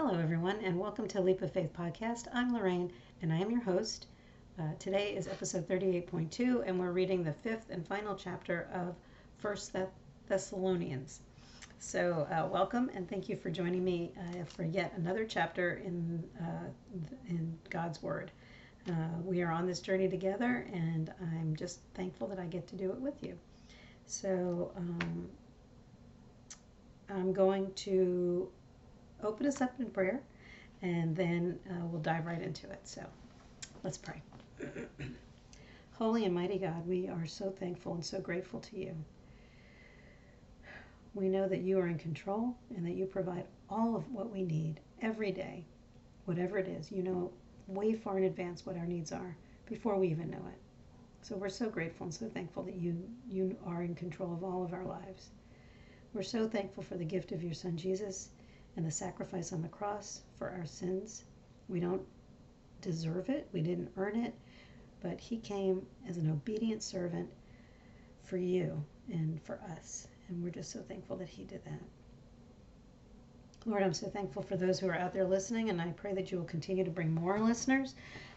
Hello, everyone, and welcome to Leap of Faith podcast. I'm Lorraine, and I am your host. Uh, today is episode 38.2, and we're reading the fifth and final chapter of First Thessalonians. So, uh, welcome, and thank you for joining me uh, for yet another chapter in uh, in God's Word. Uh, we are on this journey together, and I'm just thankful that I get to do it with you. So, um, I'm going to open us up in prayer, and then uh, we'll dive right into it. So let's pray. Holy and mighty God, we are so thankful and so grateful to you. We know that you are in control and that you provide all of what we need every day, whatever it is. You know way far in advance what our needs are before we even know it. So we're so grateful and so thankful that you you are in control of all of our lives. We're so thankful for the gift of your son Jesus and the sacrifice on the cross for our sins. We don't deserve it, we didn't earn it, but He came as an obedient servant for you and for us. And we're just so thankful that He did that. Lord, I'm so thankful for those who are out there listening, and I pray that you will continue to bring more listeners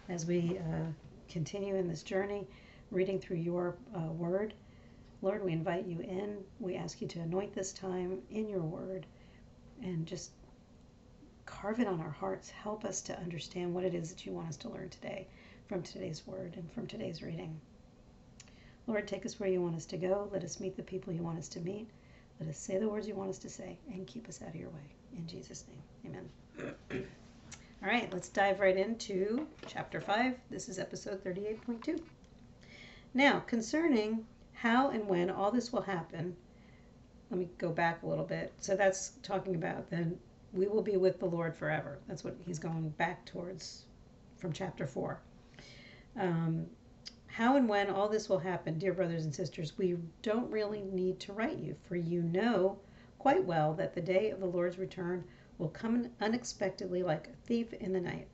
as we uh, continue in this journey reading through your uh, word. Lord, we invite you in. We ask you to anoint this time in your word and just carve it on our hearts. Help us to understand what it is that you want us to learn today from today's word and from today's reading. Lord, take us where you want us to go. Let us meet the people you want us to meet. Let us say the words you want us to say and keep us out of your way. In Jesus' name, amen. All right, let's dive right into chapter 5. This is episode 38.2. Now, concerning how and when all this will happen, let me go back a little bit. So that's talking about then we will be with the Lord forever. That's what he's going back towards from chapter 4. Um, how and when all this will happen, dear brothers and sisters, we don't really need to write you, for you know quite well that the day of the Lord's return will come unexpectedly like a thief in the night.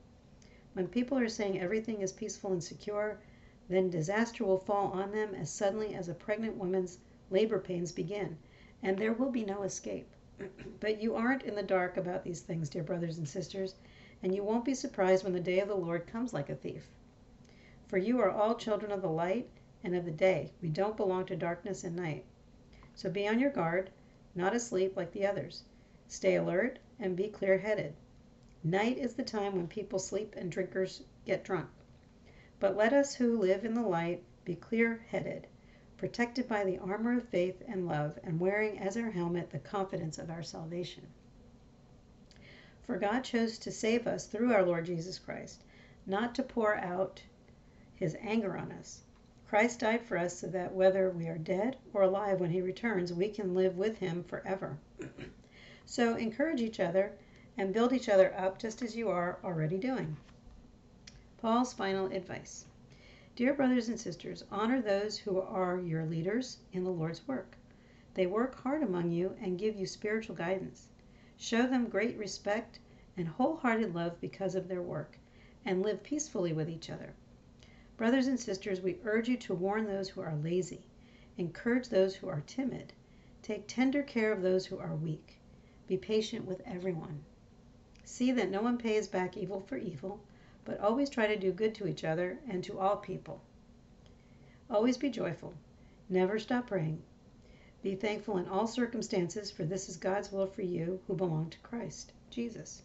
When people are saying everything is peaceful and secure, then disaster will fall on them as suddenly as a pregnant woman's labor pains begin and there will be no escape. but you aren't in the dark about these things, dear brothers and sisters, and you won't be surprised when the day of the Lord comes like a thief. For you are all children of the light and of the day. We don't belong to darkness and night. So be on your guard, not asleep like the others. Stay alert and be clear headed. Night is the time when people sleep and drinkers get drunk. But let us who live in the light be clear headed protected by the armor of faith and love, and wearing as our helmet the confidence of our salvation. For God chose to save us through our Lord Jesus Christ, not to pour out his anger on us. Christ died for us so that whether we are dead or alive when he returns, we can live with him forever. so encourage each other and build each other up just as you are already doing. Paul's final advice. Dear brothers and sisters, honor those who are your leaders in the Lord's work. They work hard among you and give you spiritual guidance. Show them great respect and wholehearted love because of their work, and live peacefully with each other. Brothers and sisters, we urge you to warn those who are lazy, encourage those who are timid, take tender care of those who are weak, be patient with everyone. See that no one pays back evil for evil but always try to do good to each other and to all people. Always be joyful. Never stop praying. Be thankful in all circumstances, for this is God's will for you who belong to Christ, Jesus.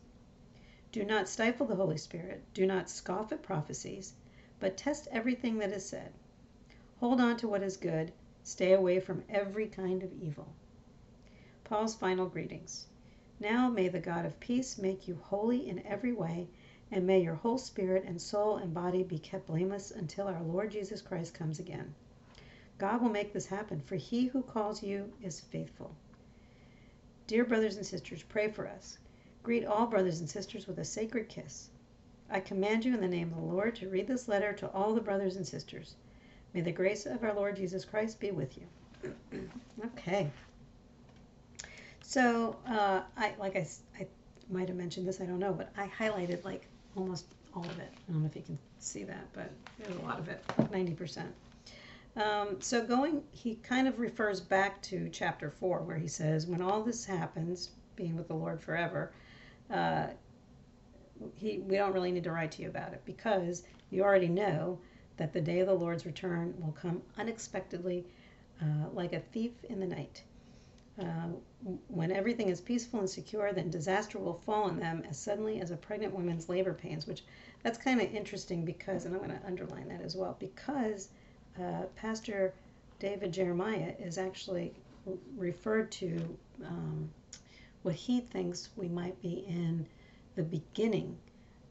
Do not stifle the Holy Spirit. Do not scoff at prophecies, but test everything that is said. Hold on to what is good. Stay away from every kind of evil. Paul's final greetings. Now may the God of peace make you holy in every way and may your whole spirit and soul and body be kept blameless until our Lord Jesus Christ comes again. God will make this happen, for he who calls you is faithful. Dear brothers and sisters, pray for us. Greet all brothers and sisters with a sacred kiss. I command you in the name of the Lord to read this letter to all the brothers and sisters. May the grace of our Lord Jesus Christ be with you. okay. So, uh, I like I, I might have mentioned this, I don't know, but I highlighted like almost all of it. I don't know if you can see that, but there's a lot of it, 90%. Um, so going, he kind of refers back to chapter 4 where he says, when all this happens, being with the Lord forever, uh, he, we don't really need to write to you about it because you already know that the day of the Lord's return will come unexpectedly uh, like a thief in the night. Uh, when everything is peaceful and secure, then disaster will fall on them as suddenly as a pregnant woman's labor pains, which that's kind of interesting because, and I'm going to underline that as well, because uh, Pastor David Jeremiah is actually referred to um, what he thinks we might be in the beginning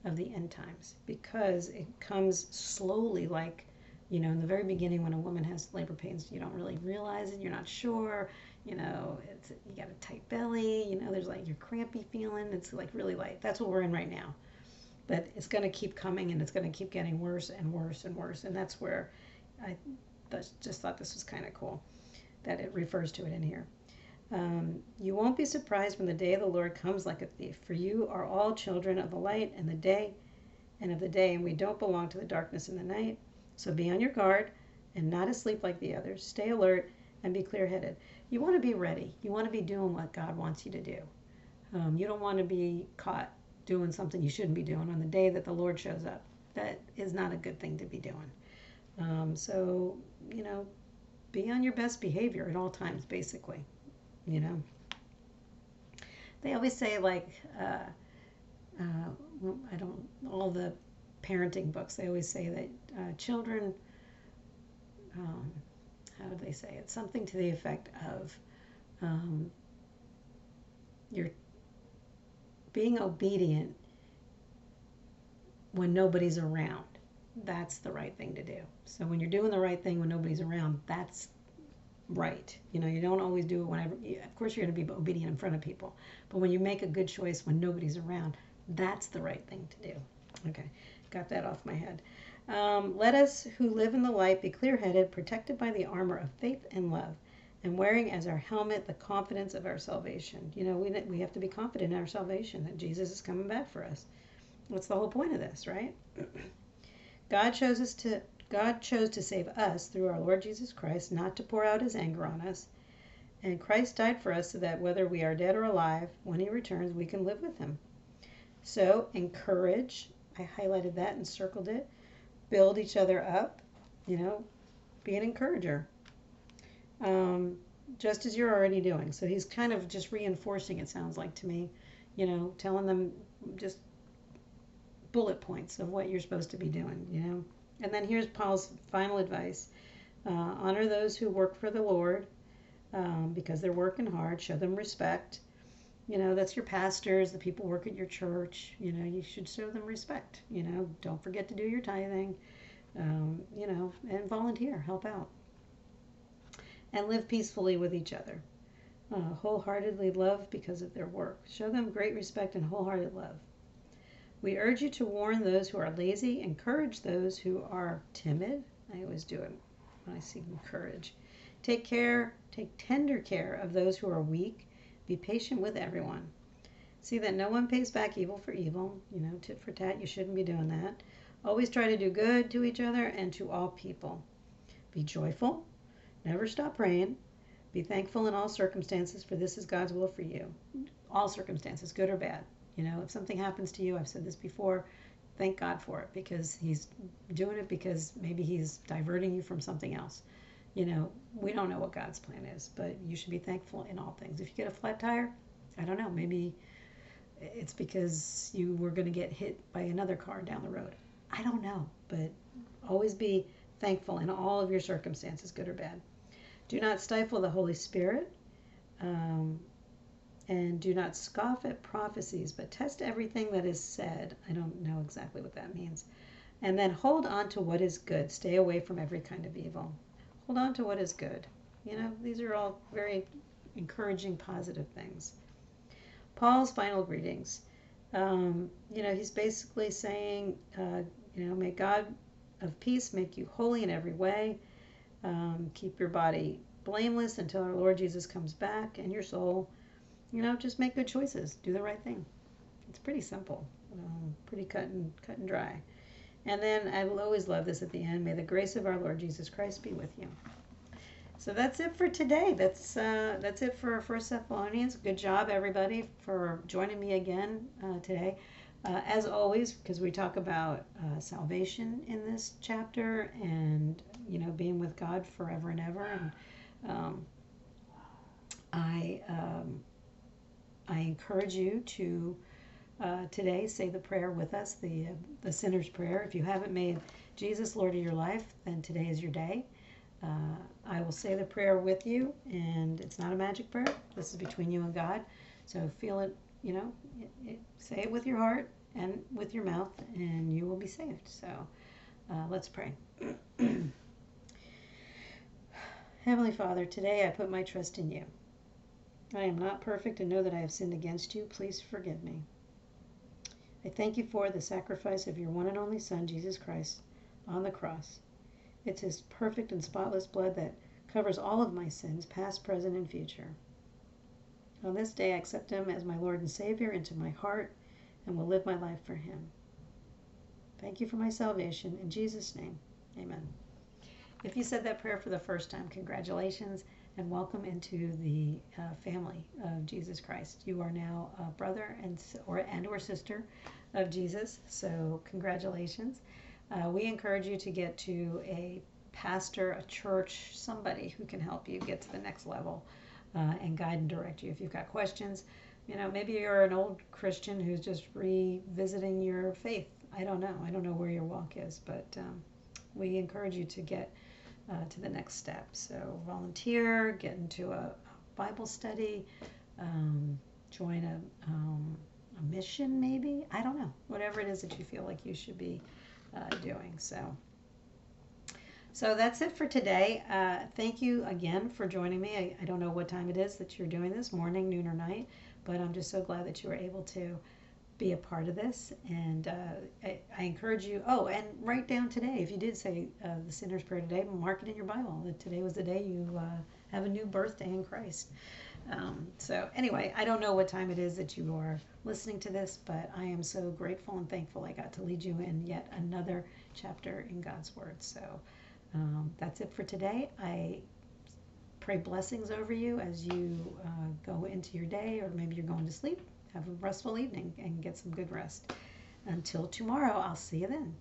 of the end times because it comes slowly like you know in the very beginning when a woman has labor pains you don't really realize it you're not sure you know it's you got a tight belly you know there's like your crampy feeling it's like really light that's what we're in right now but it's going to keep coming and it's going to keep getting worse and worse and worse and that's where i just thought this was kind of cool that it refers to it in here um, you won't be surprised when the day of the Lord comes like a thief, for you are all children of the light and the day and of the day, and we don't belong to the darkness and the night. So be on your guard and not asleep like the others. Stay alert and be clear headed. You want to be ready. You want to be doing what God wants you to do. Um, you don't want to be caught doing something you shouldn't be doing on the day that the Lord shows up. That is not a good thing to be doing. Um, so, you know, be on your best behavior at all times, basically you know. They always say like, uh, uh, I don't, all the parenting books, they always say that uh, children, um, how do they say it? Something to the effect of um, you're being obedient when nobody's around. That's the right thing to do. So when you're doing the right thing when nobody's around, that's right. You know, you don't always do it whenever, of course, you're going to be obedient in front of people. But when you make a good choice when nobody's around, that's the right thing to do. Okay, got that off my head. Um, Let us who live in the light be clear headed, protected by the armor of faith and love, and wearing as our helmet the confidence of our salvation. You know, we, we have to be confident in our salvation that Jesus is coming back for us. What's the whole point of this, right? God chose us to God chose to save us through our Lord Jesus Christ, not to pour out his anger on us. And Christ died for us so that whether we are dead or alive, when he returns, we can live with him. So, encourage. I highlighted that and circled it. Build each other up. You know, be an encourager. Um, just as you're already doing. So he's kind of just reinforcing, it sounds like to me, you know, telling them just bullet points of what you're supposed to be doing, you know. And then here's Paul's final advice uh, honor those who work for the Lord um, because they're working hard, show them respect. You know, that's your pastors, the people work at your church. You know, you should show them respect. You know, don't forget to do your tithing, um, you know, and volunteer, help out. And live peacefully with each other. Uh, wholeheartedly love because of their work. Show them great respect and wholehearted love. We urge you to warn those who are lazy, encourage those who are timid. I always do it when I see encourage. Take care, take tender care of those who are weak. Be patient with everyone. See that no one pays back evil for evil. You know, tit for tat, you shouldn't be doing that. Always try to do good to each other and to all people. Be joyful. Never stop praying. Be thankful in all circumstances, for this is God's will for you. All circumstances, good or bad. You know, if something happens to you, I've said this before, thank God for it because He's doing it because maybe He's diverting you from something else. You know, we don't know what God's plan is, but you should be thankful in all things. If you get a flat tire, I don't know, maybe it's because you were going to get hit by another car down the road. I don't know, but always be thankful in all of your circumstances, good or bad. Do not stifle the Holy Spirit. Um, and do not scoff at prophecies, but test everything that is said. I don't know exactly what that means. And then hold on to what is good. Stay away from every kind of evil. Hold on to what is good. You know, these are all very encouraging, positive things. Paul's final greetings. Um, you know, he's basically saying, uh, you know, may God of peace make you holy in every way. Um, keep your body blameless until our Lord Jesus comes back, and your soul you know, just make good choices, do the right thing. It's pretty simple, um, pretty cut and cut and dry. And then I will always love this at the end. May the grace of our Lord Jesus Christ be with you. So that's it for today. That's uh, that's it for First Thessalonians. Good job, everybody, for joining me again uh, today. Uh, as always, because we talk about uh, salvation in this chapter and, you know, being with God forever and ever. And um, I, um, I encourage you to uh, today say the prayer with us, the, uh, the sinner's prayer. If you haven't made Jesus Lord of your life, then today is your day. Uh, I will say the prayer with you, and it's not a magic prayer. This is between you and God. So feel it, you know, it, it, say it with your heart and with your mouth, and you will be saved. So uh, let's pray. Heavenly Father, today I put my trust in you. I am not perfect and know that I have sinned against you. Please forgive me. I thank you for the sacrifice of your one and only Son, Jesus Christ, on the cross. It's his perfect and spotless blood that covers all of my sins, past, present, and future. On this day, I accept him as my Lord and Savior into my heart and will live my life for him. Thank you for my salvation. In Jesus' name, amen. If you said that prayer for the first time, congratulations and welcome into the uh, family of Jesus Christ. You are now a brother and or and or sister of Jesus. So congratulations. Uh, we encourage you to get to a pastor, a church, somebody who can help you get to the next level uh, and guide and direct you. If you've got questions, you know, maybe you're an old Christian who's just revisiting your faith. I don't know. I don't know where your walk is, but um, we encourage you to get uh, to the next step. So volunteer, get into a Bible study, um, join a, um, a mission maybe. I don't know. Whatever it is that you feel like you should be uh, doing. So. So that's it for today. Uh, thank you again for joining me. I, I, don't know what time it is that you're doing this, morning, noon, or night, but I'm just so glad that you were able to be a part of this. And uh, I, I, encourage you, oh, and write down today, if you did say uh, the Sinner's Prayer today, mark it in your Bible that today was the day you uh, have a new birthday in Christ. Um, so, anyway, I don't know what time it is that you are listening to this, but I am so grateful and thankful I got to lead you in yet another chapter in God's Word. So, um, that's it for today. I pray blessings over you as you uh, go into your day, or maybe you're going to sleep. Have a restful evening and get some good rest. Until tomorrow, I'll see you then.